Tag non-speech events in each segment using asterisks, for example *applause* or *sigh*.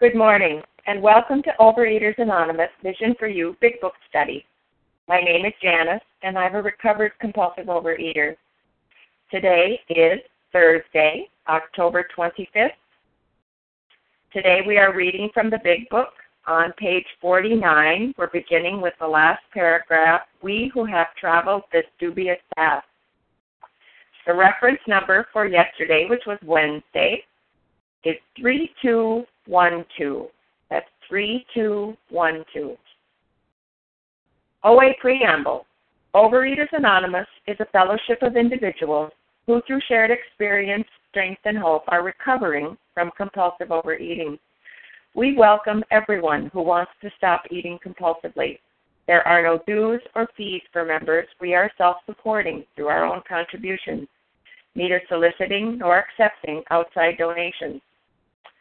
Good morning, and welcome to Overeaters Anonymous Vision for You Big Book Study. My name is Janice, and I'm a recovered compulsive overeater. Today is Thursday, October 25th. Today we are reading from the Big Book on page 49. We're beginning with the last paragraph We who have traveled this dubious path. The reference number for yesterday, which was Wednesday, is 3212. That's 3212. OA Preamble Overeaters Anonymous is a fellowship of individuals who, through shared experience, strength, and hope, are recovering from compulsive overeating. We welcome everyone who wants to stop eating compulsively. There are no dues or fees for members. We are self supporting through our own contributions, neither soliciting nor accepting outside donations.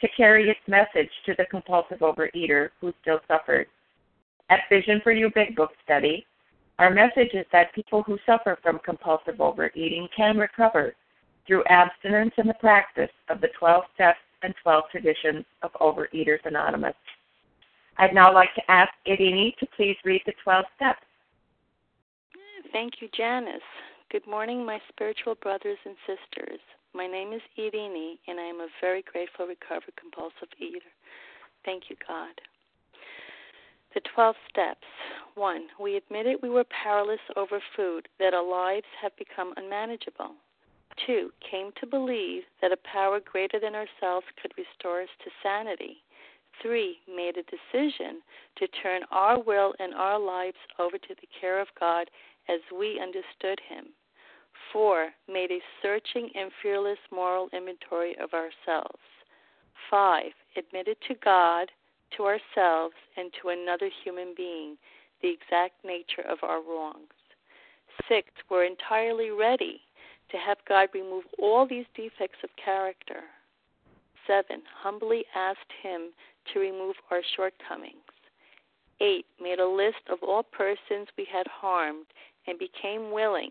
to carry its message to the compulsive overeater who still suffers. At Vision for You Big Book Study, our message is that people who suffer from compulsive overeating can recover through abstinence and the practice of the 12 steps and 12 traditions of Overeaters Anonymous. I'd now like to ask Irini to please read the 12 steps. Thank you, Janice. Good morning, my spiritual brothers and sisters. My name is Irini, and I am a very grateful recovered compulsive eater. Thank you, God. The 12 steps. 1. We admitted we were powerless over food, that our lives have become unmanageable. 2. Came to believe that a power greater than ourselves could restore us to sanity. 3. Made a decision to turn our will and our lives over to the care of God as we understood Him. 4. Made a searching and fearless moral inventory of ourselves. 5. Admitted to God, to ourselves, and to another human being the exact nature of our wrongs. 6. We're entirely ready to have God remove all these defects of character. 7. Humbly asked Him to remove our shortcomings. 8. Made a list of all persons we had harmed and became willing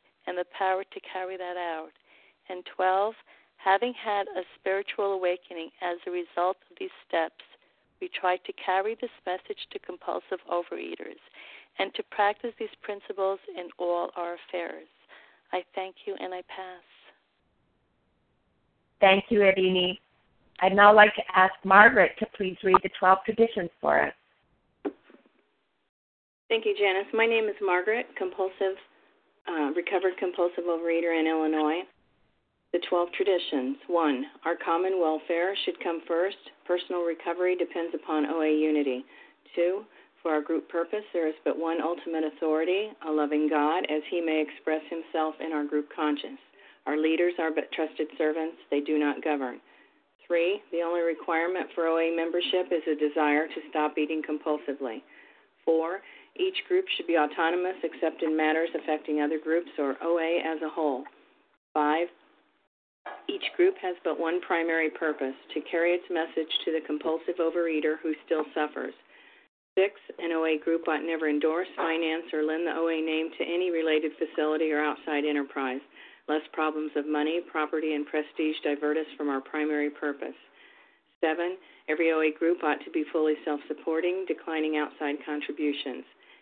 and the power to carry that out. And 12, having had a spiritual awakening as a result of these steps, we try to carry this message to compulsive overeaters and to practice these principles in all our affairs. I thank you and I pass. Thank you, Irini. I'd now like to ask Margaret to please read the 12 traditions for us. Thank you, Janice. My name is Margaret, compulsive uh, recovered compulsive overeater in Illinois. The 12 traditions. 1. Our common welfare should come first. Personal recovery depends upon OA unity. 2. For our group purpose, there is but one ultimate authority, a loving God, as he may express himself in our group conscience. Our leaders are but trusted servants, they do not govern. 3. The only requirement for OA membership is a desire to stop eating compulsively. 4. Each group should be autonomous except in matters affecting other groups or OA as a whole. 5. Each group has but one primary purpose to carry its message to the compulsive overeater who still suffers. 6. An OA group ought never endorse, finance, or lend the OA name to any related facility or outside enterprise, lest problems of money, property, and prestige divert us from our primary purpose. 7. Every OA group ought to be fully self supporting, declining outside contributions.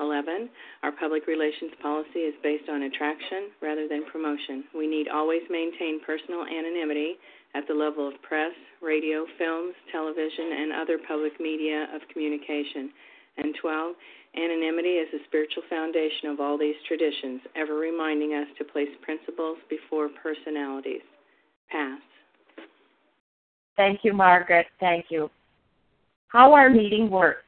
11. Our public relations policy is based on attraction rather than promotion. We need always maintain personal anonymity at the level of press, radio, films, television, and other public media of communication. And 12. Anonymity is the spiritual foundation of all these traditions, ever reminding us to place principles before personalities. Pass. Thank you, Margaret. Thank you. How our meeting works.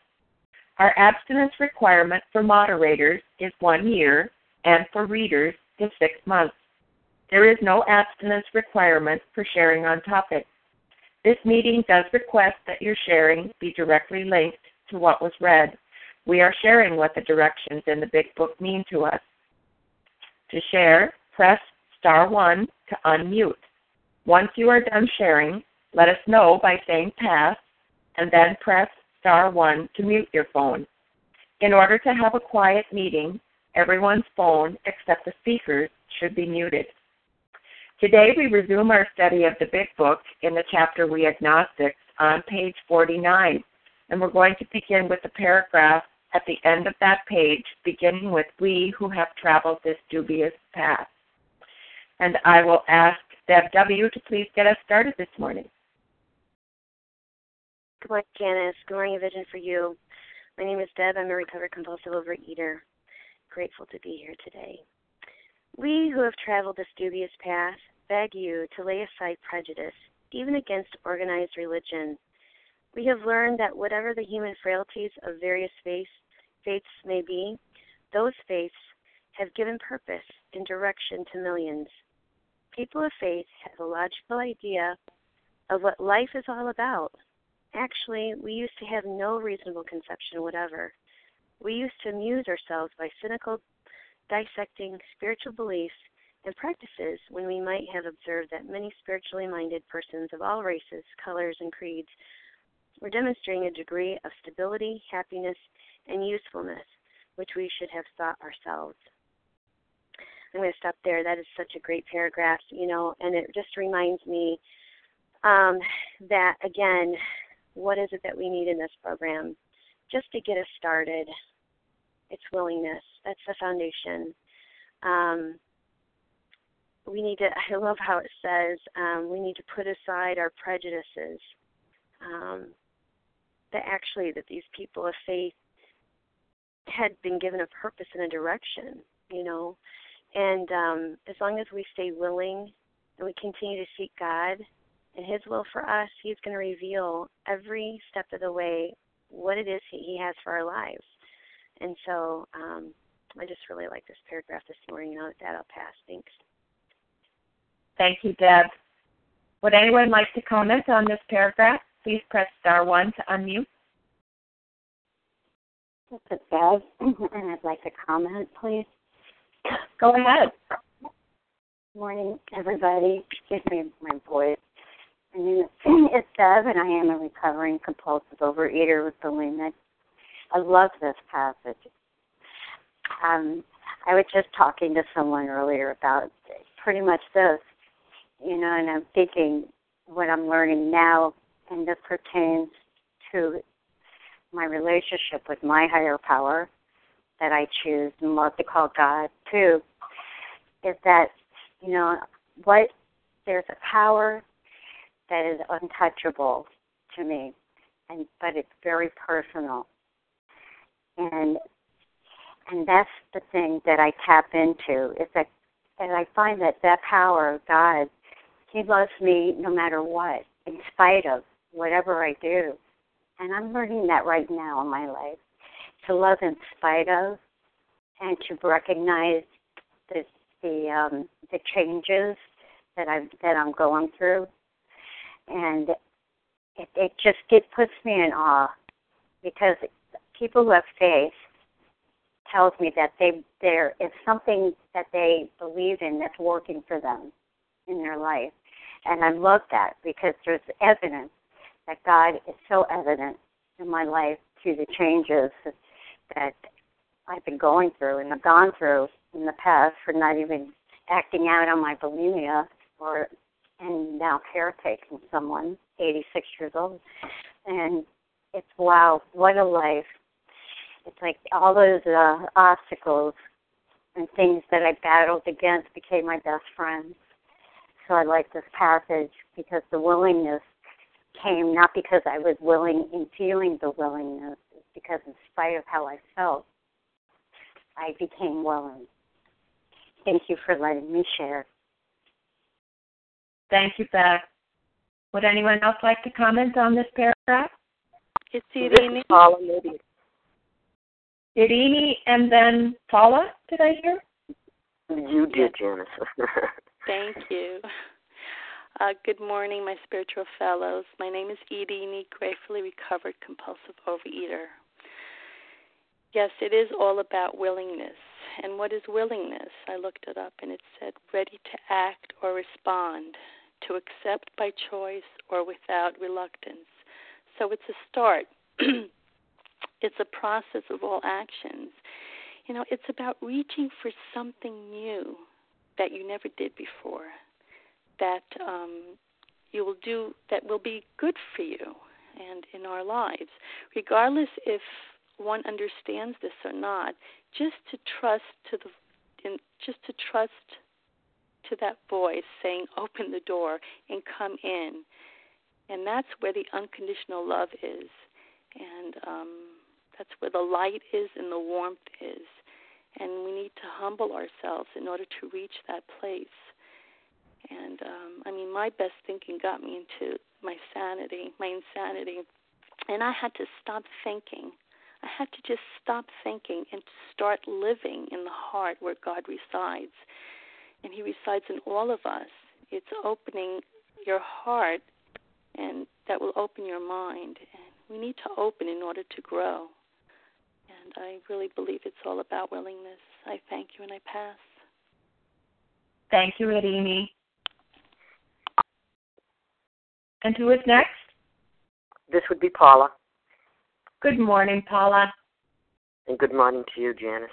Our abstinence requirement for moderators is one year, and for readers is six months. There is no abstinence requirement for sharing on topic. This meeting does request that your sharing be directly linked to what was read. We are sharing what the directions in the Big Book mean to us. To share, press star 1 to unmute. Once you are done sharing, let us know by saying pass and then press star 1 to mute your phone. In order to have a quiet meeting, everyone's phone except the speaker's should be muted. Today we resume our study of the Big Book in the chapter We Agnostics on page 49, and we're going to begin with the paragraph at the end of that page, beginning with We who have traveled this dubious path. And I will ask Deb W. to please get us started this morning. Good morning, Janice. Good morning, Vision for You. My name is Deb. I'm a recovered compulsive overeater. Grateful to be here today. We who have traveled this dubious path beg you to lay aside prejudice, even against organized religion. We have learned that whatever the human frailties of various faiths, faiths may be, those faiths have given purpose and direction to millions people of faith have a logical idea of what life is all about. Actually, we used to have no reasonable conception whatever. We used to amuse ourselves by cynical dissecting spiritual beliefs and practices when we might have observed that many spiritually minded persons of all races, colors, and creeds were demonstrating a degree of stability, happiness, and usefulness which we should have thought ourselves. I'm going to stop there. That is such a great paragraph, you know, and it just reminds me um, that, again, what is it that we need in this program? Just to get us started, it's willingness. That's the foundation. Um, we need to, I love how it says, um, we need to put aside our prejudices. Um, that actually, that these people of faith had been given a purpose and a direction, you know, and um, as long as we stay willing and we continue to seek God and His will for us, He's going to reveal every step of the way what it is He has for our lives. And so um, I just really like this paragraph this morning. And with that, I'll pass. Thanks. Thank you, Deb. Would anyone like to comment on this paragraph? Please press star one to unmute. This is Bev, and I'd like to comment, please. Go ahead. Good morning, everybody. Excuse me, my voice. Name is Deb, and I am a recovering compulsive overeater with bulimic. I love this passage. Um, I was just talking to someone earlier about pretty much this, you know, and I'm thinking what I'm learning now, and this pertains to my relationship with my higher power that I choose and love to call God too, is that, you know, what there's a power that is untouchable to me and but it's very personal. And and that's the thing that I tap into is that and I find that that power of God, He loves me no matter what, in spite of whatever I do. And I'm learning that right now in my life to love in spite of, and to recognize the the um, the changes that I that I'm going through, and it, it just it puts me in awe because people who have faith tells me that they there is something that they believe in that's working for them in their life. And I love that because there's evidence that God is so evident in my life through the changes that I've been going through and have gone through in the past for not even acting out on my bulimia or and now caretaking someone, 86 years old. And it's wow, what a life. It's like all those uh, obstacles and things that I battled against became my best friends. So I like this passage because the willingness came not because I was willing in feeling the willingness, it's because in spite of how I felt, I became willing. Thank you for letting me share. Thank you, Beth. Would anyone else like to comment on this paragraph? It's Irini. Paula, maybe. Irini and then Paula, did I hear? You did, Janice. *laughs* Thank you. Uh, good morning, my spiritual fellows. My name is Irini, gratefully recovered compulsive overeater. Yes, it is all about willingness. And what is willingness? I looked it up and it said ready to act or respond, to accept by choice or without reluctance. So it's a start. *clears throat* it's a process of all actions. You know, it's about reaching for something new that you never did before, that um, you will do that will be good for you and in our lives, regardless if one understands this or not, just to trust to the, in, just to trust to that voice saying, "Open the door and come in," and that's where the unconditional love is, and um, that's where the light is and the warmth is, and we need to humble ourselves in order to reach that place. And um, I mean, my best thinking got me into my sanity, my insanity, and I had to stop thinking. I had to just stop thinking and start living in the heart where God resides. And He resides in all of us. It's opening your heart, and that will open your mind. And we need to open in order to grow. And I really believe it's all about willingness. I thank you and I pass. Thank you, Irini. And who is next? This would be Paula. Good morning, Paula. And good morning to you, Janice.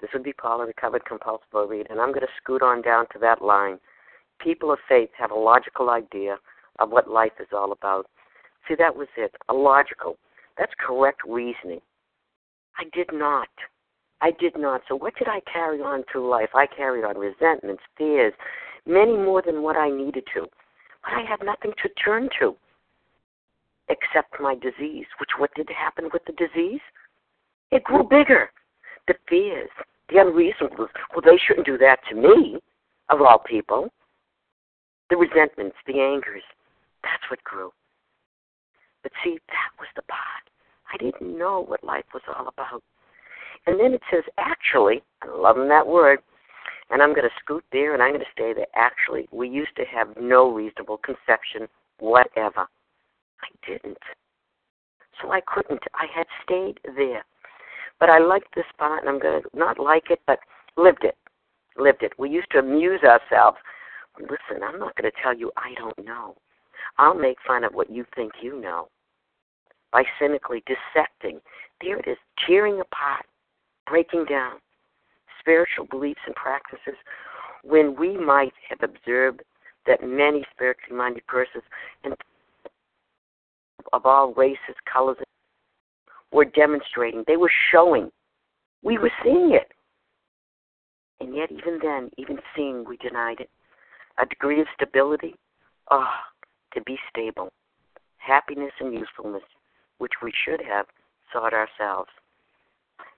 This would be Paula, recovered compulsive overeater, and I'm going to scoot on down to that line. People of faith have a logical idea of what life is all about. See, that was it. A logical. That's correct reasoning. I did not. I did not. So what did I carry on through life? I carried on resentments, fears, many more than what I needed to. But I had nothing to turn to except my disease. Which what did happen with the disease? It grew bigger. The fears, the unreasonableness. Well, they shouldn't do that to me, of all people. The resentments, the angers. That's what grew. But see, that was the part. I didn't know what life was all about. And then it says, actually, I'm loving that word, and I'm going to scoot there and I'm going to stay there. Actually, we used to have no reasonable conception whatever I didn't. So I couldn't. I had stayed there. But I liked this spot, and I'm going to not like it, but lived it. Lived it. We used to amuse ourselves. Listen, I'm not going to tell you I don't know. I'll make fun of what you think you know by cynically dissecting. There it is, tearing apart, breaking down spiritual beliefs and practices when we might have observed that many spiritually minded persons and of all races, colors, were demonstrating. They were showing. We were seeing it. And yet, even then, even seeing, we denied it. A degree of stability, ah, oh, to be stable. Happiness and usefulness, which we should have sought ourselves.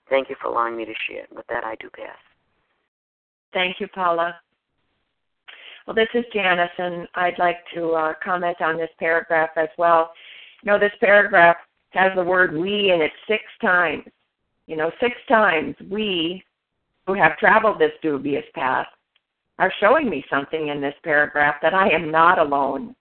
Thank you for allowing me to share. With that, I do pass. Thank you, Paula. Well, this is Janice, and I'd like to uh, comment on this paragraph as well. You know, this paragraph has the word we in it six times. You know, six times we who have traveled this dubious path are showing me something in this paragraph that I am not alone,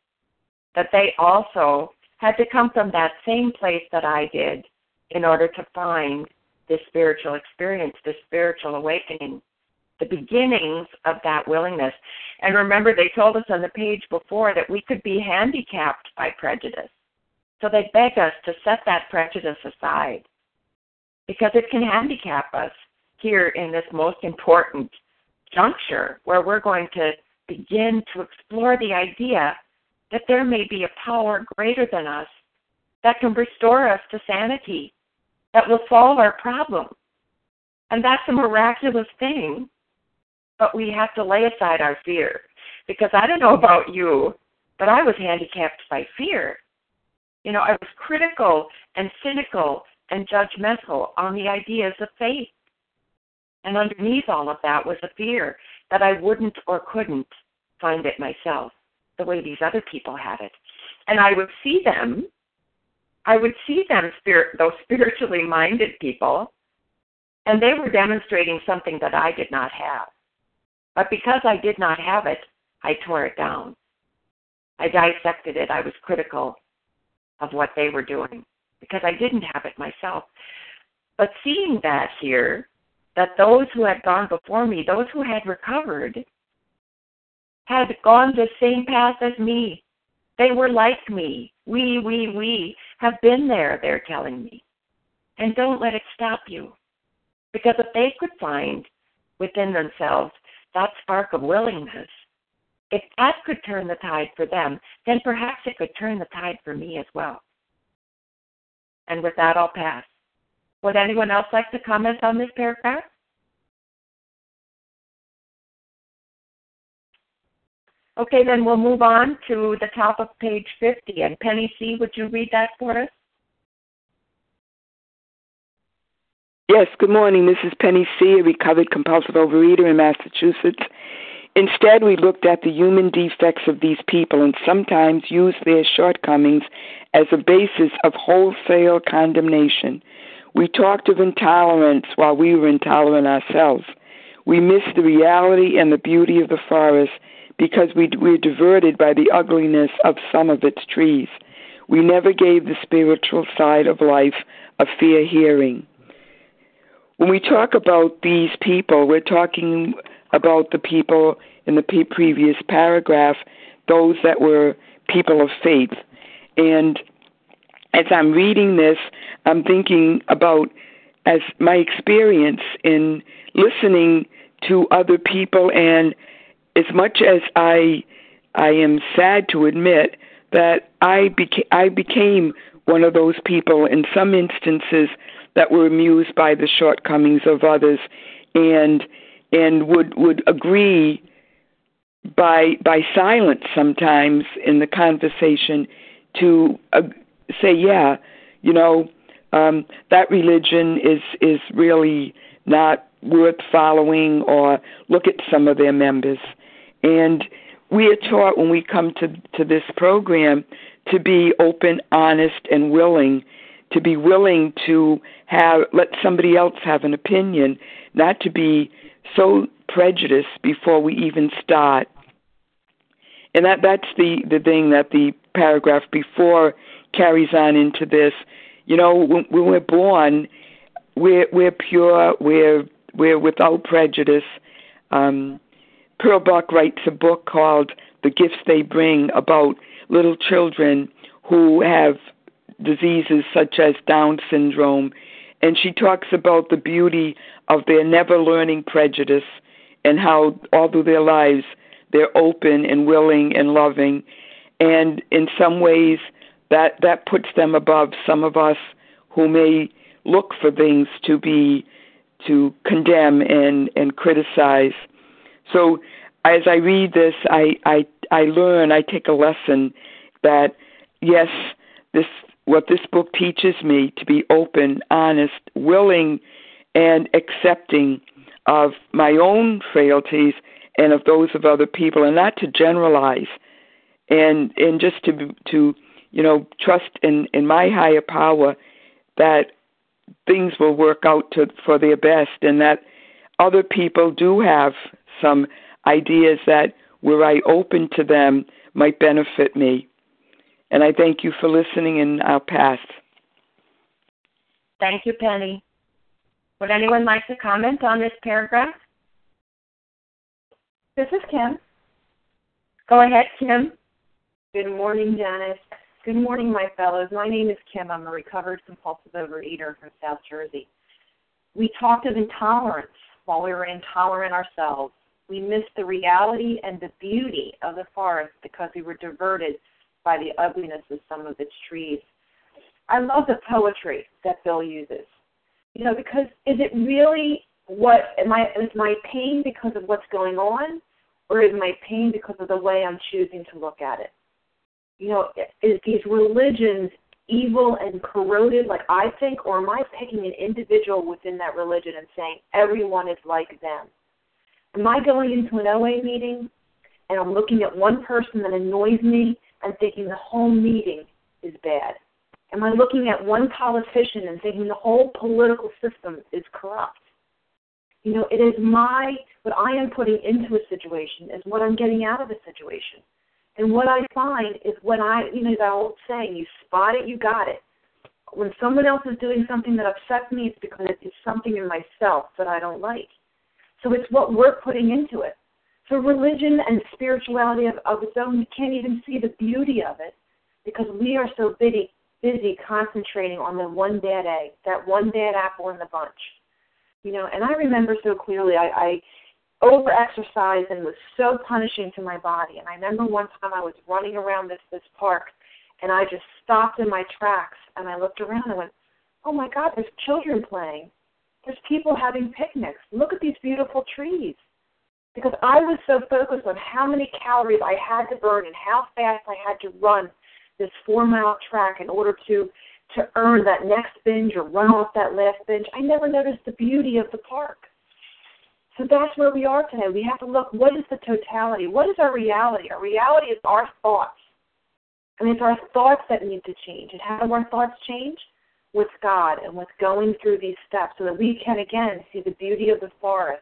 that they also had to come from that same place that I did in order to find this spiritual experience, this spiritual awakening, the beginnings of that willingness. And remember, they told us on the page before that we could be handicapped by prejudice. So they beg us to set that prejudice aside because it can handicap us here in this most important juncture where we're going to begin to explore the idea that there may be a power greater than us that can restore us to sanity, that will solve our problem. And that's a miraculous thing, but we have to lay aside our fear. Because I don't know about you, but I was handicapped by fear. You know, I was critical and cynical and judgmental on the ideas of faith. And underneath all of that was a fear that I wouldn't or couldn't find it myself the way these other people had it. And I would see them, I would see them, spirit, those *laughs* spiritually minded people, and they were demonstrating something that I did not have. But because I did not have it, I tore it down. I dissected it. I was critical of what they were doing because I didn't have it myself. But seeing that here, that those who had gone before me, those who had recovered, had gone the same path as me. They were like me. We, we, we have been there, they're telling me. And don't let it stop you. Because if they could find within themselves that spark of willingness, if that could turn the tide for them, then perhaps it could turn the tide for me as well. And with that, I'll pass. Would anyone else like to comment on this paragraph? Okay, then we'll move on to the top of page 50. And Penny C., would you read that for us? Yes, good morning. This is Penny C., a recovered compulsive overeater in Massachusetts. Instead, we looked at the human defects of these people and sometimes used their shortcomings as a basis of wholesale condemnation. We talked of intolerance while we were intolerant ourselves. We missed the reality and the beauty of the forest because we were diverted by the ugliness of some of its trees. We never gave the spiritual side of life a fair hearing. When we talk about these people, we're talking about the people in the previous paragraph, those that were people of faith. And as I'm reading this, I'm thinking about as my experience in listening to other people and as much as I I am sad to admit that I beca- I became one of those people in some instances that were amused by the shortcomings of others and and would would agree by by silence sometimes in the conversation to uh, say yeah you know um that religion is is really not worth following or look at some of their members. And we are taught when we come to, to this program to be open, honest, and willing, to be willing to have let somebody else have an opinion, not to be so prejudiced before we even start. And that that's the, the thing that the paragraph before carries on into this. You know, when, when we're born, we're we're pure, we're we're without prejudice. Um, Pearl Buck writes a book called The Gifts They Bring about little children who have diseases such as Down syndrome. And she talks about the beauty of their never learning prejudice and how all through their lives they're open and willing and loving. And in some ways, that, that puts them above some of us who may look for things to be to condemn and, and criticize. So as I read this, I, I, I learn, I take a lesson that, yes, this what this book teaches me to be open, honest, willing, and accepting of my own frailties and of those of other people, and not to generalize, and and just to to you know trust in in my higher power that things will work out to for their best, and that other people do have some ideas that were I open to them might benefit me. And I thank you for listening, and I'll pass. Thank you, Penny. Would anyone like to comment on this paragraph? This is Kim. Go ahead, Kim. Good morning, Janice. Good morning, my fellows. My name is Kim. I'm a recovered compulsive overeater from South Jersey. We talked of intolerance while we were intolerant ourselves. We missed the reality and the beauty of the forest because we were diverted by the ugliness of some of its trees. I love the poetry that Bill uses. You know, because is it really what am I is my pain because of what's going on or is my pain because of the way I'm choosing to look at it? You know, is these religions evil and corroded like I think, or am I picking an individual within that religion and saying everyone is like them? Am I going into an OA meeting and I'm looking at one person that annoys me and thinking the whole meeting is bad? Am I looking at one politician and thinking the whole political system is corrupt? You know, it is my, what I am putting into a situation is what I'm getting out of a situation. And what I find is when I, you know, that old saying, you spot it, you got it. When someone else is doing something that upsets me, it's because it's something in myself that I don't like. So it's what we're putting into it. So religion and spirituality of, of its own, you can't even see the beauty of it because we are so busy, busy concentrating on the one bad egg, that one bad apple in the bunch. You know, and I remember so clearly I, I over exercised and was so punishing to my body. And I remember one time I was running around this this park and I just stopped in my tracks and I looked around and went, Oh my God, there's children playing. There's people having picnics. Look at these beautiful trees. Because I was so focused on how many calories I had to burn and how fast I had to run this four mile track in order to to earn that next binge or run off that last binge. I never noticed the beauty of the park. So that's where we are today. We have to look what is the totality? What is our reality? Our reality is our thoughts. And it's our thoughts that need to change. And how do our thoughts change? With God and with going through these steps so that we can again see the beauty of the forest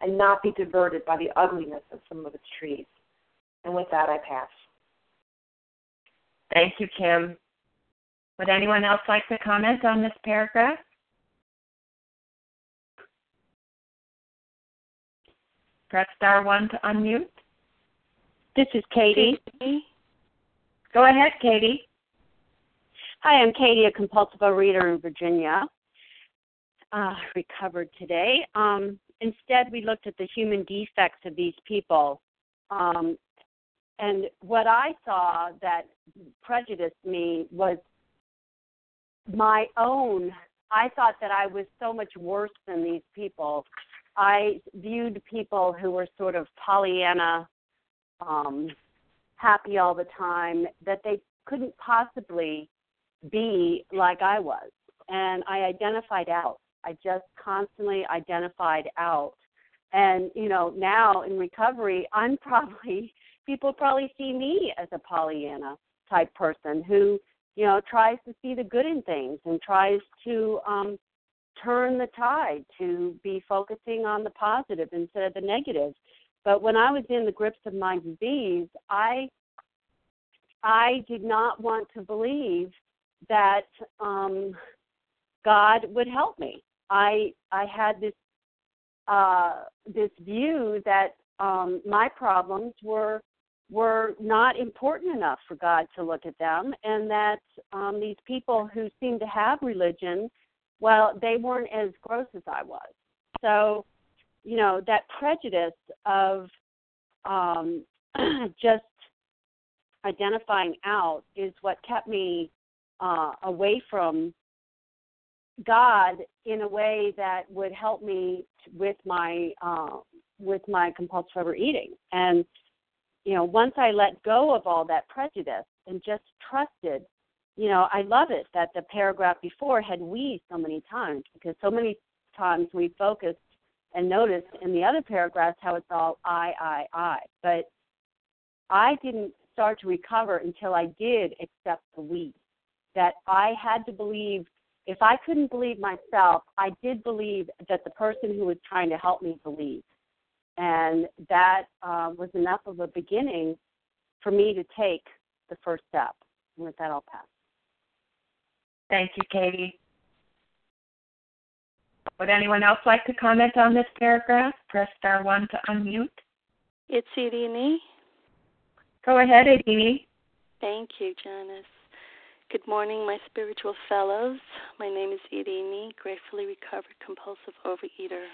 and not be diverted by the ugliness of some of its trees. And with that, I pass. Thank you, Kim. Would anyone else like to comment on this paragraph? Press star one to unmute. This is Katie. Go ahead, Katie. Hi, I'm Katie, a compulsive reader in Virginia. Uh, recovered today. Um, instead, we looked at the human defects of these people. Um, and what I saw that prejudiced me was my own. I thought that I was so much worse than these people I viewed people who were sort of Pollyanna, um, happy all the time, that they couldn't possibly be like I was. And I identified out. I just constantly identified out. And, you know, now in recovery, I'm *laughs* probably, people probably see me as a Pollyanna type person who, you know, tries to see the good in things and tries to um, turn the tide to be focusing on the positive instead of the negative. But when I was in the grips of my disease, I I did not want to believe that um, God would help me. I I had this uh, this view that um, my problems were were not important enough for God to look at them, and that um, these people who seemed to have religion well, they weren't as gross as I was. So, you know, that prejudice of um, *clears throat* just identifying out is what kept me uh, away from God in a way that would help me with my uh, with my compulsive overeating. And you know, once I let go of all that prejudice and just trusted you know, I love it that the paragraph before had we so many times because so many times we focused and noticed in the other paragraphs how it's all I, I, I. But I didn't start to recover until I did accept the we. That I had to believe, if I couldn't believe myself, I did believe that the person who was trying to help me believed. And that uh, was enough of a beginning for me to take the first step And with that, I'll pass. Thank you, Katie. Would anyone else like to comment on this paragraph? Press star one to unmute. It's Edie Go ahead, Edie. Thank you, Janice. Good morning, my spiritual fellows. My name is Irini, gratefully recovered compulsive overeater.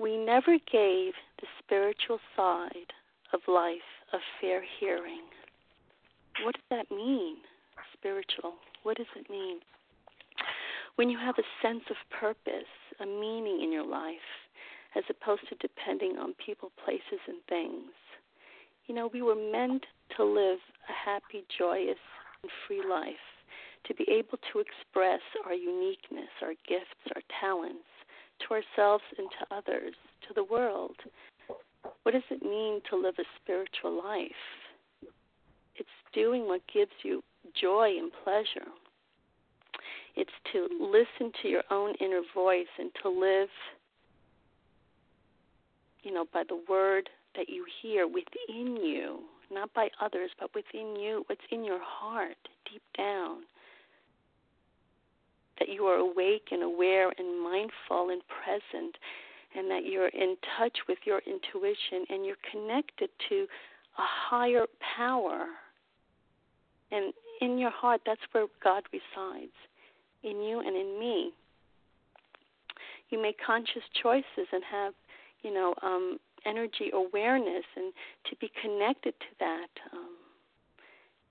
We never gave the spiritual side of life a fair hearing. What does that mean, spiritual? What does it mean? When you have a sense of purpose, a meaning in your life, as opposed to depending on people, places, and things. You know, we were meant to live a happy, joyous, and free life, to be able to express our uniqueness, our gifts, our talents to ourselves and to others, to the world. What does it mean to live a spiritual life? It's doing what gives you joy and pleasure. It's to listen to your own inner voice and to live, you know, by the word that you hear within you, not by others, but within you, what's in your heart, deep down. That you are awake and aware and mindful and present, and that you're in touch with your intuition and you're connected to a higher power. And in your heart, that's where God resides, in you and in me. You make conscious choices and have, you know, um, energy awareness and to be connected to that um,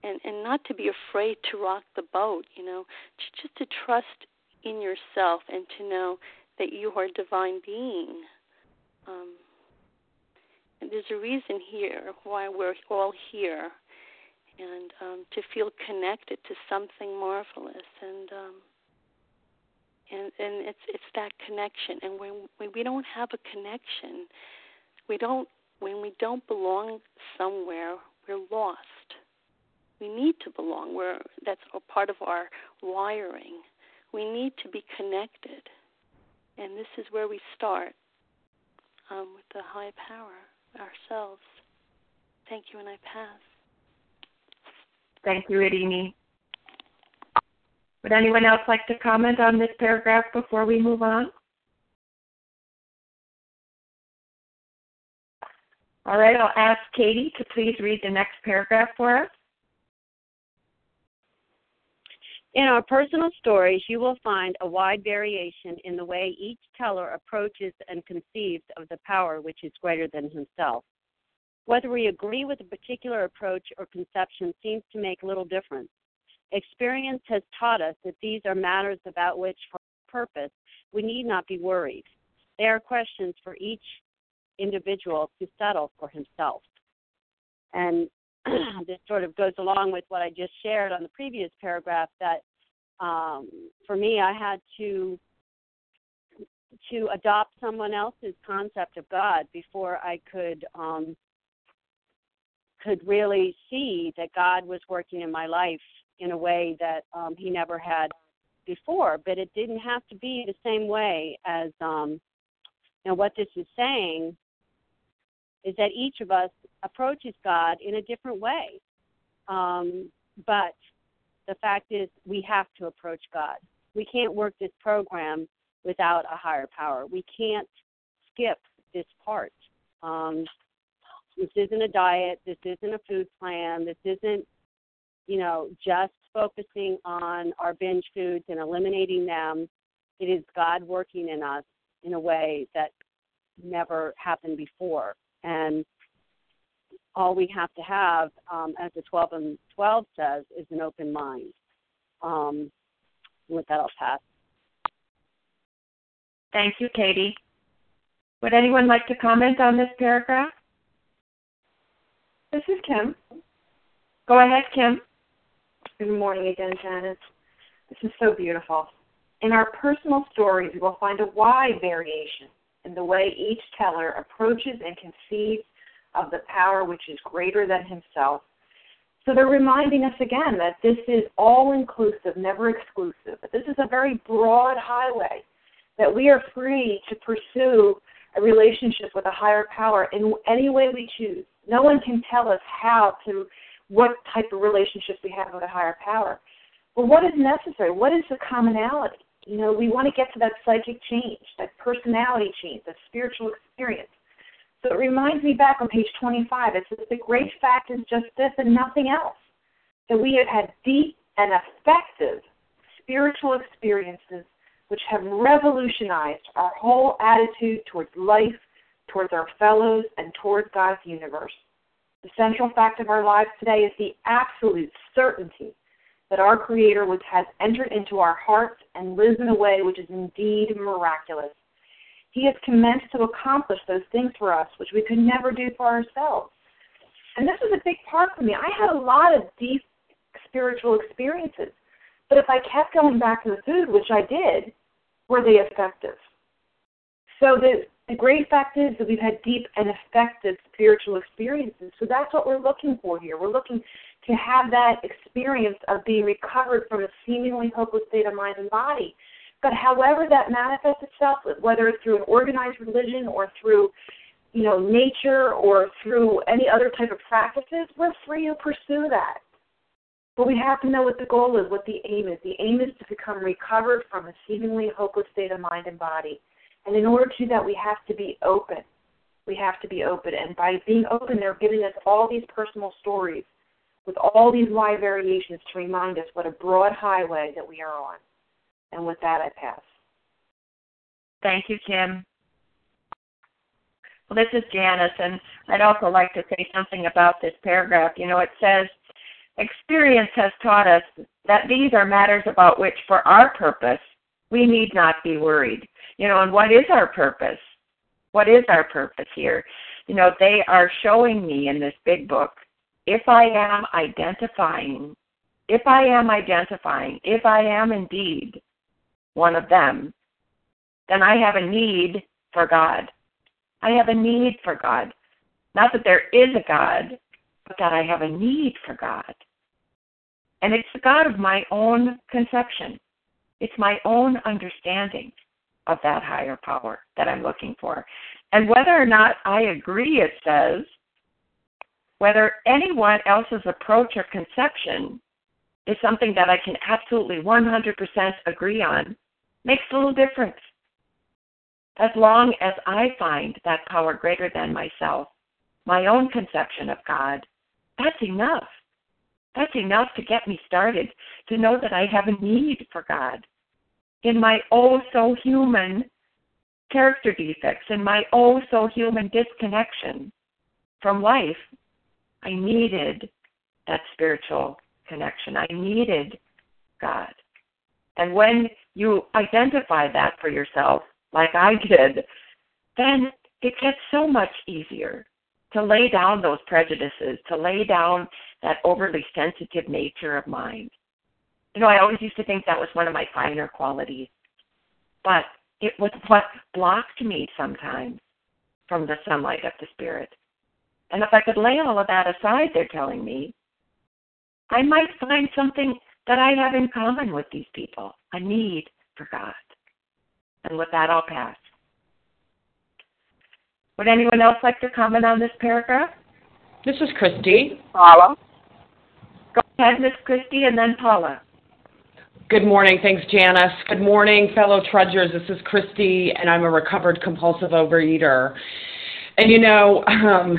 and and not to be afraid to rock the boat you know to, just to trust in yourself and to know that you are a divine being um, there's a reason here why we're all here and um, to feel connected to something marvelous and um, and and it's it's that connection and when when we don't have a connection we don't when we don't belong somewhere, we're lost. We need to belong. We're that's a part of our wiring. We need to be connected, and this is where we start um, with the high power ourselves. Thank you, and I pass. Thank you, Irini. Would anyone else like to comment on this paragraph before we move on? All right, I'll ask Katie to please read the next paragraph for us. In our personal stories, you will find a wide variation in the way each teller approaches and conceives of the power which is greater than himself. Whether we agree with a particular approach or conception seems to make little difference. Experience has taught us that these are matters about which, for purpose, we need not be worried. They are questions for each individual to settle for himself. And *clears throat* this sort of goes along with what I just shared on the previous paragraph that um, for me, I had to to adopt someone else's concept of God before I could um, could really see that God was working in my life in a way that um, He never had before. But it didn't have to be the same way as um, what this is saying is that each of us approaches God in a different way. Um, but the fact is, we have to approach God. We can't work this program without a higher power. We can't skip this part. Um, this isn't a diet. This isn't a food plan. This isn't, you know, just focusing on our binge foods and eliminating them. It is God working in us in a way that never happened before and all we have to have, um, as the 12 and 12 says, is an open mind. Um, with that, I'll pass. Thank you, Katie. Would anyone like to comment on this paragraph? This is Kim. Go ahead, Kim. Good morning again, Janice. This is so beautiful. In our personal stories, we will find a wide variation in the way each teller approaches and conceives of the power which is greater than himself. So they're reminding us again that this is all inclusive, never exclusive. That this is a very broad highway, that we are free to pursue a relationship with a higher power in any way we choose. No one can tell us how to what type of relationship we have with a higher power. But what is necessary? What is the commonality? You know, we want to get to that psychic change, that personality change, that spiritual experience. So it reminds me back on page 25, it says the great fact is just this and nothing else. That we have had deep and effective spiritual experiences which have revolutionized our whole attitude towards life, towards our fellows, and towards God's universe. The central fact of our lives today is the absolute certainty that our Creator has entered into our hearts and lives in a way which is indeed miraculous. He has commenced to accomplish those things for us which we could never do for ourselves. And this is a big part for me. I had a lot of deep spiritual experiences. But if I kept going back to the food, which I did, were they effective? So the, the great fact is that we've had deep and effective spiritual experiences. So that's what we're looking for here. We're looking to have that experience of being recovered from a seemingly hopeless state of mind and body. But however that manifests itself, whether it's through an organized religion or through, you know, nature or through any other type of practices, we're free to pursue that. But we have to know what the goal is, what the aim is. The aim is to become recovered from a seemingly hopeless state of mind and body. And in order to do that, we have to be open. We have to be open. And by being open, they're giving us all these personal stories with all these wide variations to remind us what a broad highway that we are on. And with that, I pass. Thank you, Kim. Well, this is Janice, and I'd also like to say something about this paragraph. You know, it says, Experience has taught us that these are matters about which, for our purpose, we need not be worried. You know, and what is our purpose? What is our purpose here? You know, they are showing me in this big book if I am identifying, if I am identifying, if I am indeed one of them, then I have a need for God. I have a need for God. Not that there is a God, but that I have a need for God. And it's the God of my own conception. It's my own understanding of that higher power that I'm looking for. And whether or not I agree, it says, whether anyone else's approach or conception is something that I can absolutely 100% agree on makes a little difference. As long as I find that power greater than myself, my own conception of God, that's enough. That's enough to get me started, to know that I have a need for God. In my oh so human character defects, in my oh so human disconnection from life, I needed that spiritual connection. I needed God. And when you identify that for yourself, like I did, then it gets so much easier to lay down those prejudices, to lay down that overly sensitive nature of mind. You know, I always used to think that was one of my finer qualities, but it was what blocked me sometimes from the sunlight of the Spirit. And if I could lay all of that aside, they're telling me, I might find something that I have in common with these people a need for God. And with that, I'll pass. Would anyone else like to comment on this paragraph? This is Christy. Paula. Go ahead, Miss Christy, and then Paula. Good morning. Thanks, Janice. Good morning, fellow trudgers. This is Christy, and I'm a recovered compulsive overeater. And you know, um,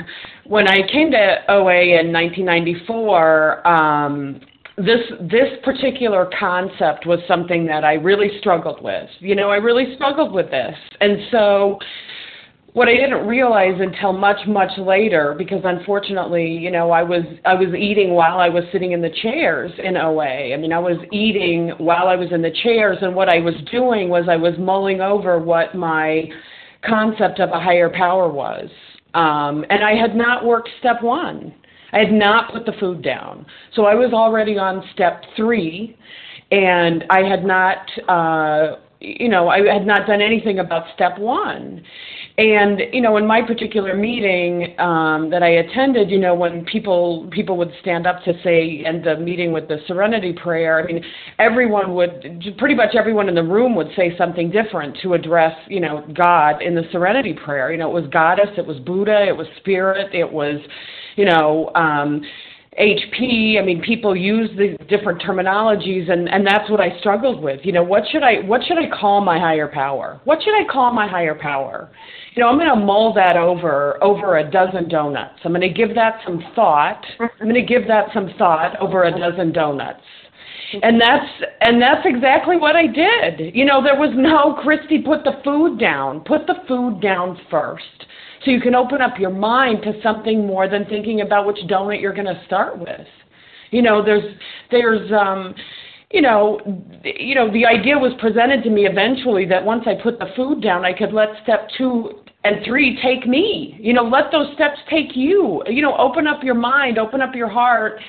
when I came to OA in 1994, um, this this particular concept was something that I really struggled with. You know, I really struggled with this, and so what I didn't realize until much much later, because unfortunately, you know, I was I was eating while I was sitting in the chairs in OA. I mean, I was eating while I was in the chairs, and what I was doing was I was mulling over what my concept of a higher power was. Um, and I had not worked step one. I had not put the food down. So I was already on step three, and I had not, uh, you know, I had not done anything about step one. And you know, in my particular meeting um, that I attended, you know, when people people would stand up to say end the meeting with the Serenity Prayer, I mean, everyone would pretty much everyone in the room would say something different to address, you know, God in the Serenity Prayer. You know, it was Goddess, it was Buddha, it was Spirit, it was, you know. Um, HP. I mean, people use these different terminologies, and and that's what I struggled with. You know, what should I what should I call my higher power? What should I call my higher power? You know, I'm going to mull that over over a dozen donuts. I'm going to give that some thought. I'm going to give that some thought over a dozen donuts. And that's and that's exactly what I did. You know, there was no Christy put the food down. Put the food down first so you can open up your mind to something more than thinking about which donut you're going to start with. You know, there's there's um you know, you know, the idea was presented to me eventually that once I put the food down, I could let step 2 and 3 take me. You know, let those steps take you. You know, open up your mind, open up your heart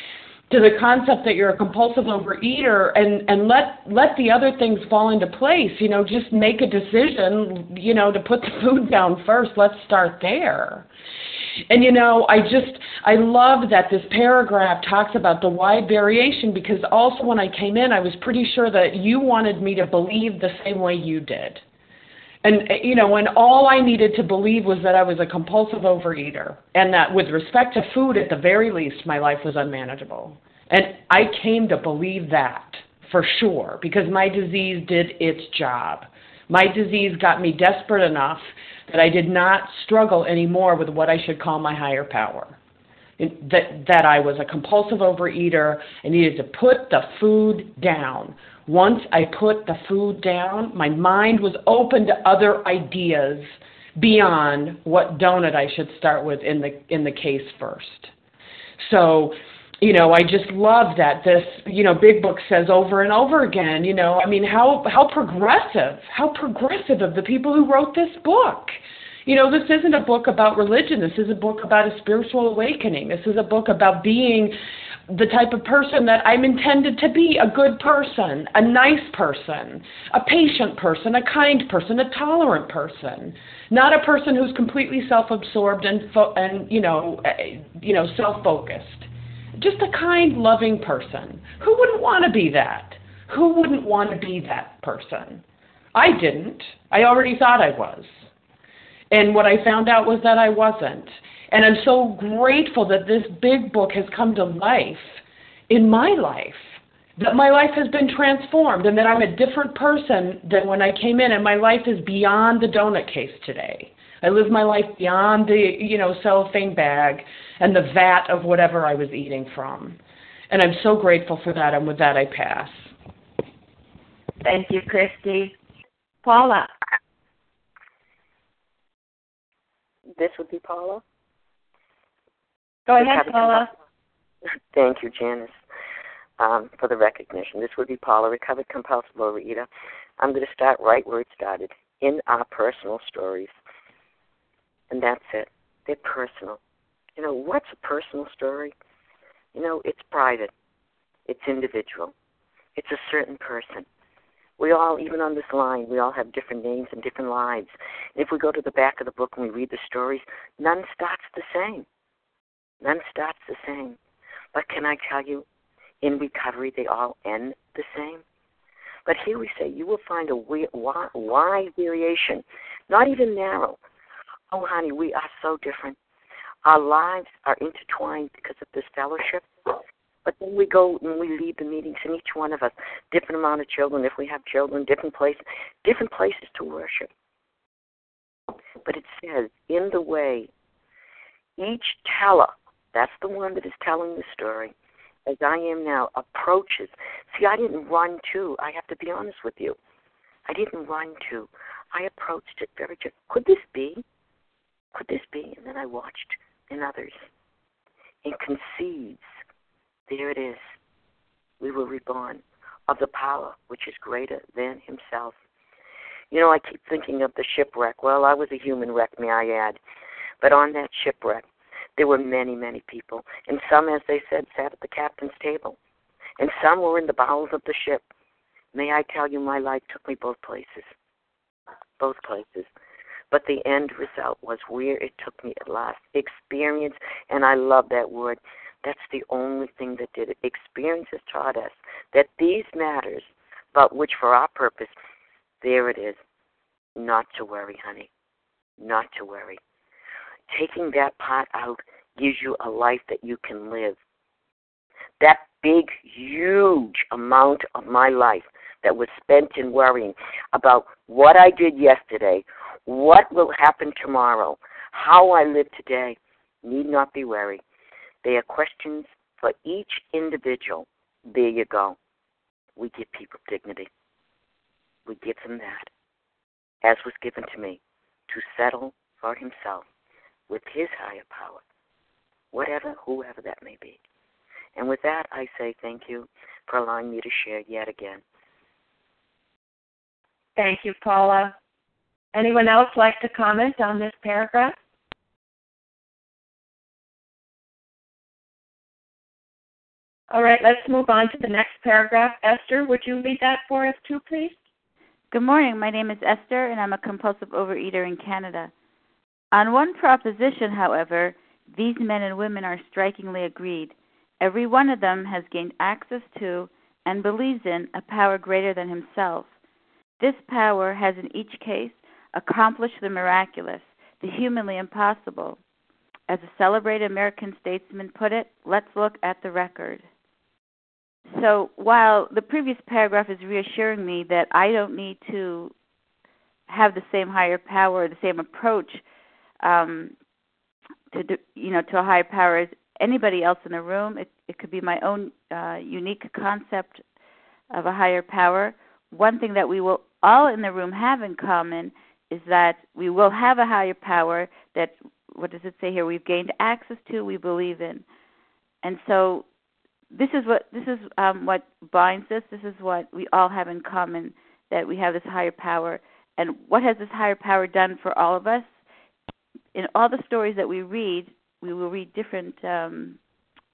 to the concept that you're a compulsive overeater and and let let the other things fall into place you know just make a decision you know to put the *laughs* food down first. Let's start there. And you know i just i love that this paragraph talks about the wide variation because also when i came in i was pretty sure that you wanted me to believe the same way you did and eh, you know and all i needed to believe was that i was a compulsive overeater and that with respect to food at the very least my life was unmanageable. And i came to believe that for sure because my disease did its job. My disease got me desperate enough that i did not struggle anymore with what i should call my higher power. That that i was a compulsive overeater i needed to put the food down once I put the food down, my mind was open to other ideas beyond what donut I should start with in the in the case first. So, you know, I just love that this, you know, Big Book says over and over again, you know, I mean, how how progressive, how progressive of the people who wrote this book. You know, this isn't a book about religion. This is a book about a spiritual awakening. This is a book about being the type of person that I'm intended to be a good person, a nice person, a patient person, a kind person, a tolerant person, not a person who's completely self-absorbed and and you know, eh, you know, self-focused. Just a kind, loving person. Who wouldn't want to be that? Who wouldn't want to be that person? I didn't. I already thought I was. And what I found out was that I wasn't. And I'm so grateful that this big book has come to life in my life, that my life has been transformed, and that I'm a different person than when I came in, and my life is beyond the donut case today. I live my life beyond the, you know, cellophane bag and the vat of whatever I was eating from. And I'm so grateful for that, and with that, I pass. Thank you, Christy. Paula. This would be Paula. Go ahead, Paula. Thank you, Janice, um, for the recognition. This would be Paula, recovered compulsive overeater. I'm going to start right where it started, in our personal stories. And that's it. They're personal. You know, what's a personal story? You know, it's private. It's individual. It's a certain person. We all, even on this line, we all have different names and different lives. And if we go to the back of the book and we read the stories, none starts the same. None starts the same. But can I tell you, in recovery, they all end the same. But here we say you will find a wide variation, not even narrow. Oh, honey, we are so different. Our lives are intertwined because of this fellowship. But then we go and we leave the meetings, and each one of us, different amount of children, if we have children, different places, different places to worship. But it says, in the way, each teller that's the one that is telling the story. As I am now, approaches. See, I didn't run to. I have to be honest with you. I didn't run to. I approached it very just. Could this be? Could this be? And then I watched in others. And conceives. There it is. We were reborn of the power which is greater than himself. You know, I keep thinking of the shipwreck. Well, I was a human wreck, may I add. But on that shipwreck, there were many, many people, and some, as they said, sat at the captain's table, and some were in the bowels of the ship. May I tell you, my life took me both places, both places. But the end result was where it took me at last. Experience, and I love that word. That's the only thing that did it. Experience has taught us that these matters, but which for our purpose, there it is. Not to worry, honey. Not to worry taking that pot out gives you a life that you can live. that big, huge amount of my life that was spent in worrying about what I did yesterday, what will happen tomorrow, how I live today, need not be worried. They are questions for each individual. There you go. We give people dignity. We give them that, as was given to me, to settle for himself with his higher power, whatever, whoever that may be. And with that, I say thank you for allowing me to share yet again. Thank you, Paula. Anyone else like to comment on this paragraph? All right, let's move on to the next paragraph. Esther, would you read that for us too, please? Good morning. My name is Esther, and I'm a compulsive overeater in Canada. On one proposition, however, these men and women are strikingly agreed. Every one of them has gained access to and believes in a power greater than himself. This power has in each case accomplished the miraculous, the humanly impossible. As a celebrated American statesman put it, let's look at the record. So while the previous paragraph is reassuring me that I don't need to have the same higher power, the same approach um, to you know to a higher power as anybody else in the room, it, it could be my own uh, unique concept of a higher power. One thing that we will all in the room have in common is that we will have a higher power that what does it say here? We've gained access to, we believe in, and so this is what this is um, what binds us. This is what we all have in common that we have this higher power. And what has this higher power done for all of us? In all the stories that we read, we will read different um,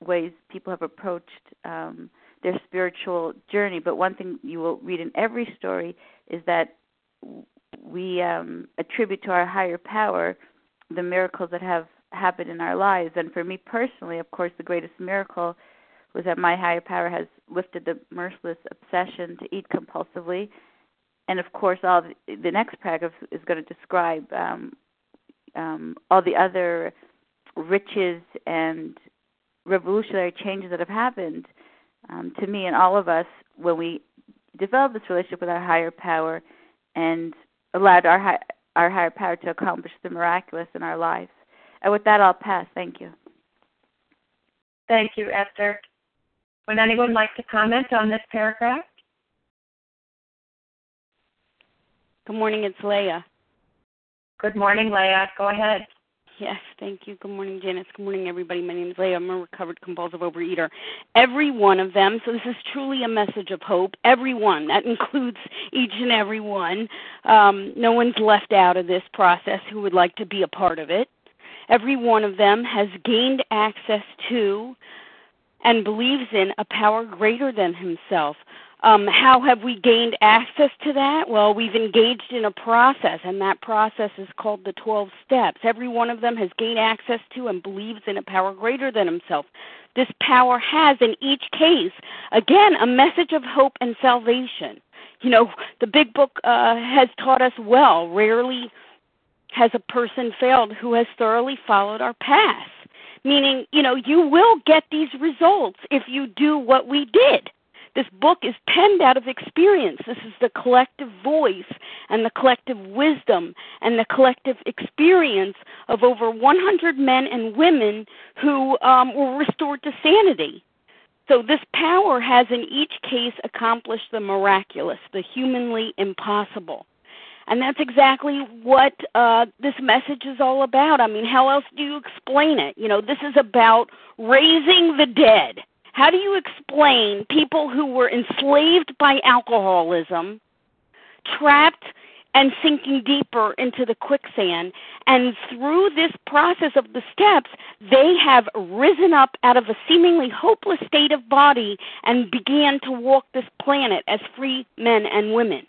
ways people have approached um, their spiritual journey. But one thing you will read in every story is that we um, attribute to our higher power the miracles that have happened in our lives. And for me personally, of course, the greatest miracle was that my higher power has lifted the merciless obsession to eat compulsively. And of course, all the, the next paragraph is going to describe um, um, all the other riches and revolutionary changes that have happened um, to me and all of us when we developed this relationship with our higher power and allowed our high, our higher power to accomplish the miraculous in our lives. And with that, I'll pass. Thank you. Thank you, Esther. Would anyone like to comment on this paragraph? Good morning, it's Leah. Good morning, Leah. Go ahead. Yes, thank you. Good morning, Janice. Good morning, everybody. My name is Leah. I'm a recovered compulsive overeater. Every one of them, so this is truly a message of hope. Every one, that *laughs* includes each and every one. Um, no one's left out of this process who would like to be a part of it. Every one of them has gained access to and believes in a power greater than himself. Um, how have we gained access to that? Well, we've engaged in a process, and that process is called the 12 steps. Every one of them has gained access to and believes in a power greater than himself. This power has, in each case, again, a message of hope and salvation. You know, the big book uh, has taught us well. Rarely has a person failed who has thoroughly followed our path meaning, you know, you will get these results if you do what we did. This book is penned out of experience. This is the collective voice and the collective wisdom and the collective experience of over 100 men and women who um, were restored to sanity. So, this power has in each case accomplished the miraculous, the humanly impossible. And that's exactly what uh, this message is all about. I mean, how else do you explain it? You know, this is about raising the dead. How do you explain people who were enslaved by alcoholism, trapped and sinking deeper into the quicksand. And through this process of the steps, they have risen up out of a seemingly hopeless state of body and began to walk this planet as free men and women.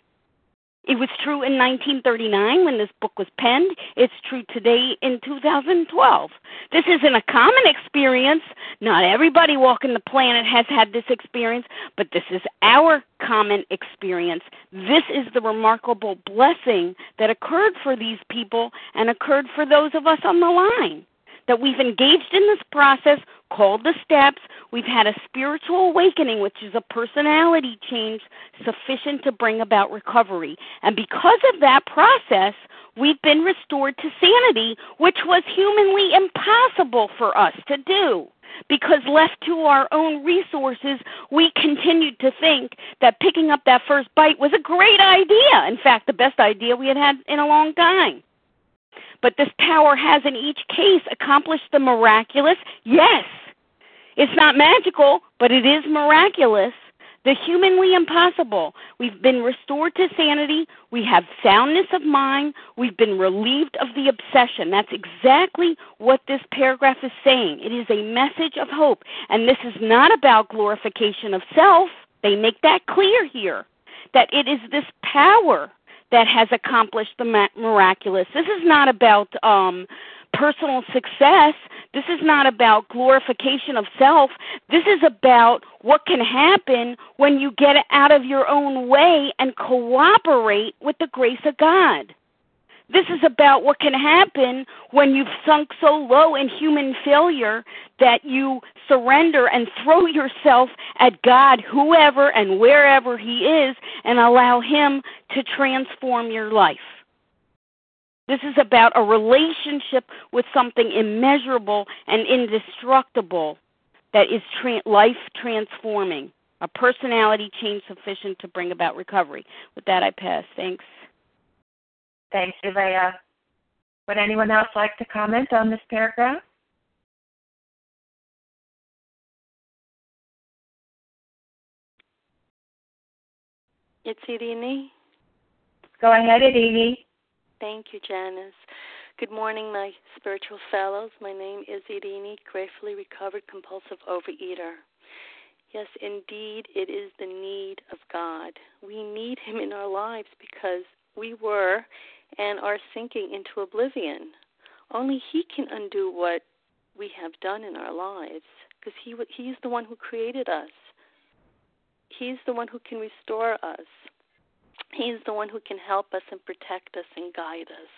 It was true in 1939 when this book was penned. It's true today in 2012. This isn't a common experience. Not everybody walking the planet has had this experience, but this is our common experience. This is the remarkable blessing that occurred for these people and occurred for those of us on the line. That we've engaged in this process called the steps. We've had a spiritual awakening, which is a personality change sufficient to bring about recovery. And because of that process, we've been restored to sanity, which was humanly impossible for us to do. Because left to our own resources, we continued to think that picking up that first bite was a great idea. In fact, the best idea we had had in a long time. But this power has in each case accomplished the miraculous. Yes, it's not magical, but it is miraculous. The humanly impossible. We've been restored to sanity. We have soundness of mind. We've been relieved of the obsession. That's exactly what this paragraph is saying. It is a message of hope. And this is not about glorification of self. They make that clear here. That it is this power that has accomplished the miraculous. This is not about um, personal success. This is not about glorification of self. This is about what can happen when you get out of your own way and cooperate with the grace of God. This is about what can happen when you've sunk so low in human failure that you surrender and throw yourself at God, whoever and wherever He is, and allow Him to transform your life. This is about a relationship with something immeasurable and indestructible that is tra- life transforming, a personality change sufficient to bring about recovery. With that, I pass. Thanks. Thanks, Leah. Would anyone else like to comment on this paragraph? It's Irini. Go ahead, Irini. Thank you, Janice. Good morning, my spiritual fellows. My name is Irini, gratefully recovered compulsive overeater. Yes, indeed, it is the need of God. We need Him in our lives because we were and are sinking into oblivion. Only He can undo what we have done in our lives because he, He's the one who created us. He's the one who can restore us. He's the one who can help us and protect us and guide us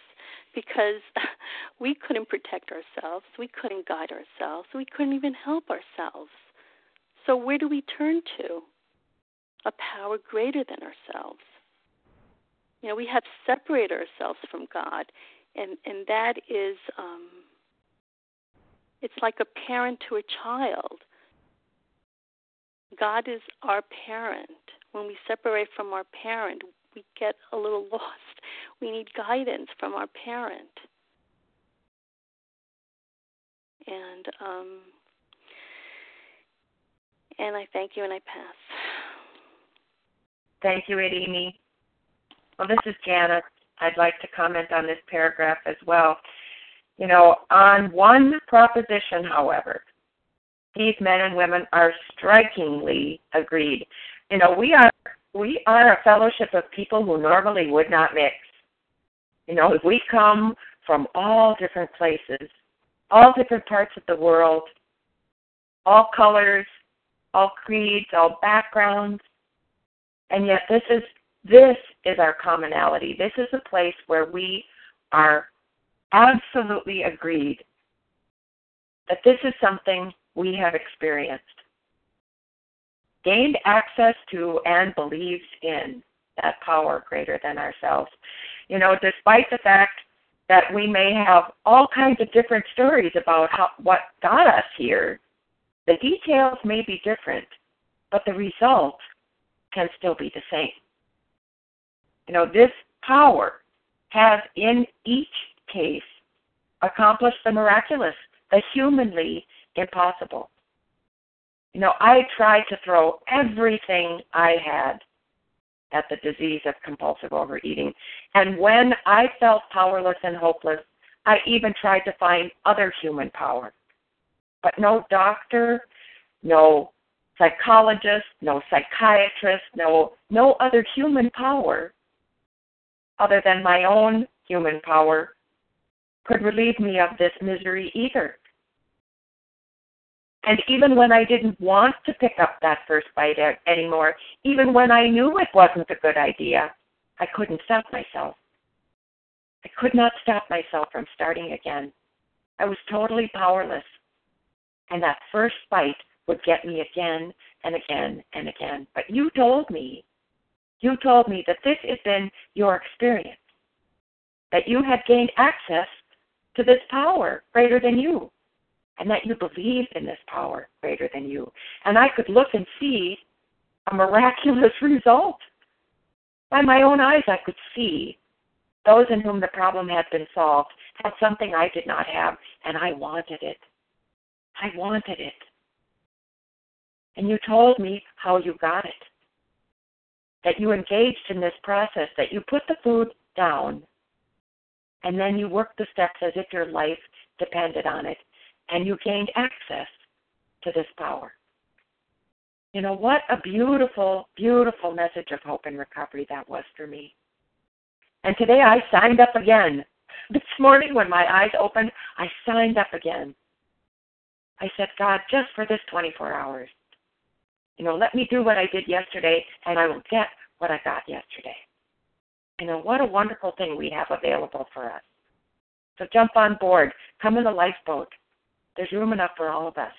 because *laughs* we couldn't protect ourselves, we couldn't guide ourselves, we couldn't even help ourselves. So, where do we turn to? A power greater than ourselves. You know, we have separated ourselves from God, and and that is, um, it's like a parent to a child. God is our parent. When we separate from our parent, we get a little *laughs* lost. We need guidance from our parent. And um, and I thank you and I pass. Thank you, Irini. Well, this is Janet. I'd like to comment on this paragraph as well. You know, on one proposition, however, these men and women are strikingly agreed. You know, we are we are a fellowship of people who normally would not mix. You know, we come from all different places, all different parts of the world, all colors, all creeds, all backgrounds, and yet this is this is our commonality. This is a place where we are absolutely agreed that this is something we have experienced gained access to and believes in that power greater than ourselves. You know, despite the fact that we may have all kinds of different stories about how, what got us here, the details may be different, but the result can still be the same. You know, this power has in each case accomplished the miraculous, the humanly impossible. You know, I tried to throw everything I had at the disease of compulsive overeating. And when I felt powerless and hopeless, I even tried to find other human power. But no doctor, no psychologist, no psychiatrist, no no other human power other than my own human power could relieve me of this misery either. And even when I didn't want to pick up that first bite anymore, even when I knew it wasn't a good idea, I couldn't stop myself. I could not stop myself from starting again. I was totally powerless. And that first bite would get me again and again and again. But you told me, you told me that this has been your experience, that you had gained access to this power greater than you, and that you believed in this power greater than you. And I could look and see a miraculous *laughs* result. By my own eyes, I could see those in whom the problem had been solved had something I did not have, and I wanted it. I wanted it. And you told me how you got it. That you engaged in this process, that you put the food down, and then you worked the steps as if your life depended on it, and you gained access to this power. You know, what a beautiful, beautiful message of hope and recovery that was for me. And today I signed up again. This morning when my eyes opened, I signed up again. I said, God, just for this 24 hours, you know, let me do what I did yesterday and I will get what I got yesterday. You know, what a wonderful thing we have available for us. So jump on board. Come in the lifeboat. There's room enough for all of us.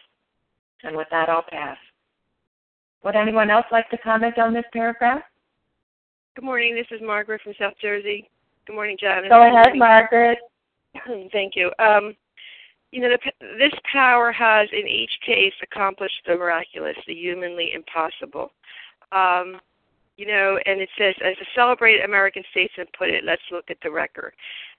And with that, I'll pass. Would anyone else like to comment on this paragraph? Good morning. This is Margaret from South Jersey. Good morning, John. Go ahead, Margaret. *clears throat* Thank you. Um, you know, the, this power has, in each case, accomplished the miraculous, the humanly impossible. Um, you know, and it says, as a celebrated American statesman put it, let's look at the record.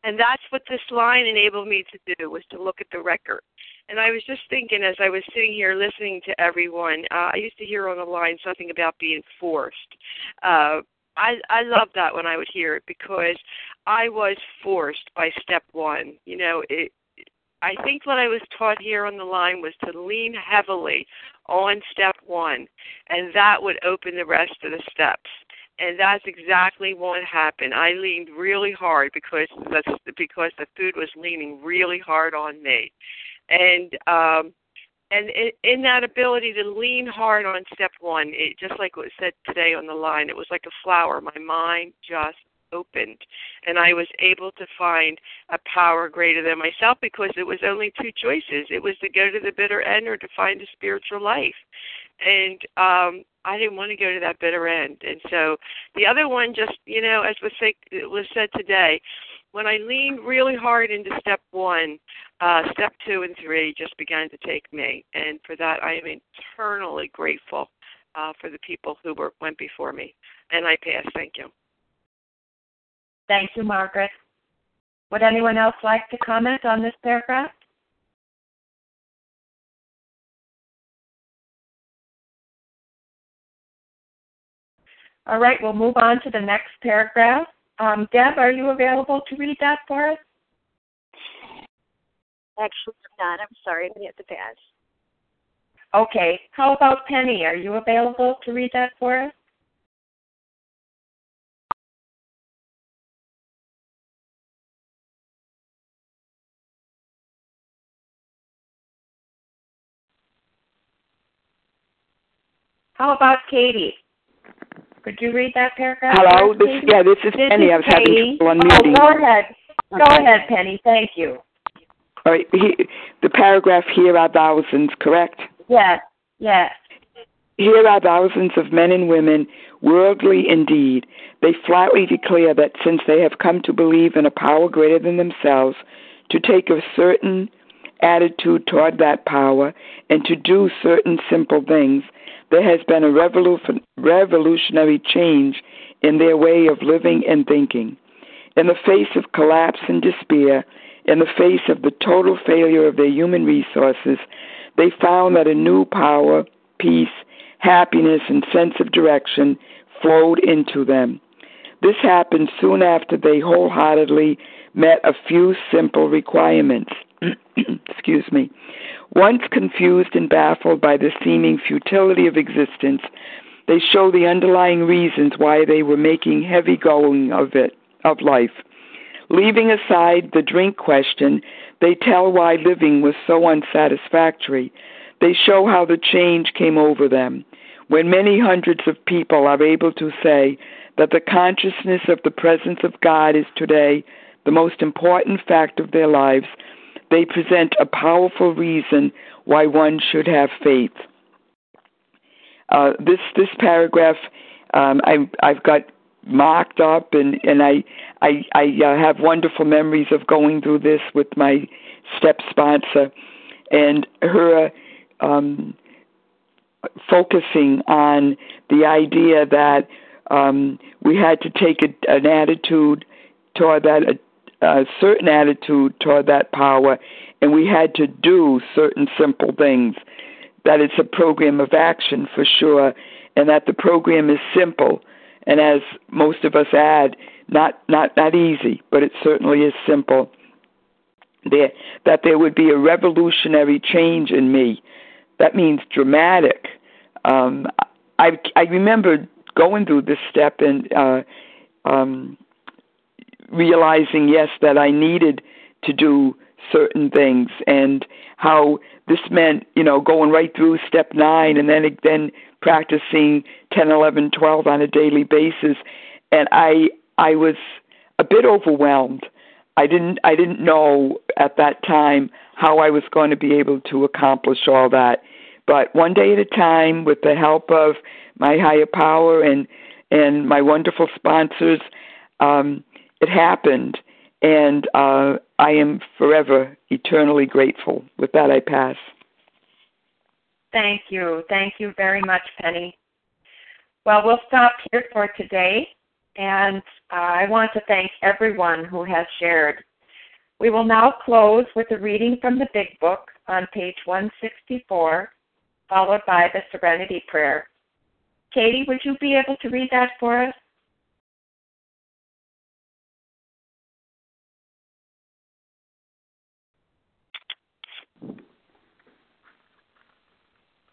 And that's what this line enabled me to do, was to look at the record. And I was just thinking as I was sitting here listening to everyone, uh, I used to hear on the line something about being forced. Uh, I I love that when I would hear it because I was forced by step one. You know, it I think what I was taught here on the line was to lean heavily on step one, and that would open the rest of the steps. And that's exactly what happened. I leaned really hard because that's because the food was leaning really hard on me, and um, and in that ability to lean hard on step one, it just like what was said today on the line, it was like a flower. My mind just opened and I was able to find a power greater than myself because it was only two choices. It was to go to the bitter end or to find a spiritual life. And um I didn't want to go to that bitter end. And so the other one just, you know, as was said, was said today, when I leaned really hard into step one, uh, step two and three just began to take me. And for that, I am eternally grateful uh, for the people who were went before me. And I pass. Thank you. Thank you, Margaret. Would anyone else like to comment on this paragraph? All right, we'll move on to the next paragraph. Um, Deb, are you available to read that for us? Actually, I'm not. I'm sorry. I'm have to pass. Okay. How about Penny? Are you available to read that for us? How about Katie? Could you read that paragraph? Hello, this yeah, this is this Penny. Is I was having trouble oh, unmuting. Oh, go ahead. Go ahead, Penny. Thank you. All right, he, the paragraph here are thousands, correct? Yes, yes. Here are thousands of men and women, worldly indeed. They flatly declare that since they have come to believe in a power greater than themselves, to take a certain attitude toward that power, and to do certain simple things, there has been a revolutionary change in their way of living and thinking. In the face of collapse and despair, in the face of the total failure of their human resources, they found that a new power, peace, happiness, and sense of direction flowed into them. This happened soon after they wholeheartedly met a few simple requirements. *clears throat* Excuse me. Once confused and baffled by the seeming futility of existence, they show the underlying reasons why they were making heavy going of it of life. Leaving aside the drink question, they tell why living was so unsatisfactory. They show how the change came over them. When many hundreds of people are able to say that the consciousness of the presence of God is today the most important fact of their lives, they present a powerful reason why one should have faith. Uh, this this paragraph um, I, I've got marked up, and and I I, I uh, have wonderful memories of going through this with my step sponsor, and her um, focusing on the idea that um, we had to take a, an attitude toward that a certain attitude toward that power, and we had to do certain simple things. That it's a program of action for sure, and that the program is simple, and as most of us add, not not not easy, but it certainly is simple. There, that there would be a revolutionary change in me. That means dramatic. Um, I I remember going through this step and uh, um, realizing, yes, that I needed to do certain things and how this meant, you know, going right through step nine and then then practicing 10, 11, 12 on a daily basis. And I I was a bit overwhelmed. I didn't I didn't know at that time how I was going to be able to accomplish all that. But one day at a time with the help of my higher power and and my wonderful sponsors, um, it happened, and uh, I am forever eternally grateful. With that, I pass. Thank you, thank you very much, Penny. Well, we'll stop here for today, and uh, I want to thank everyone who has shared. We will now close with a reading from the Big Book on page 164, followed by the Serenity Prayer. Katie, would you be able to read that for us?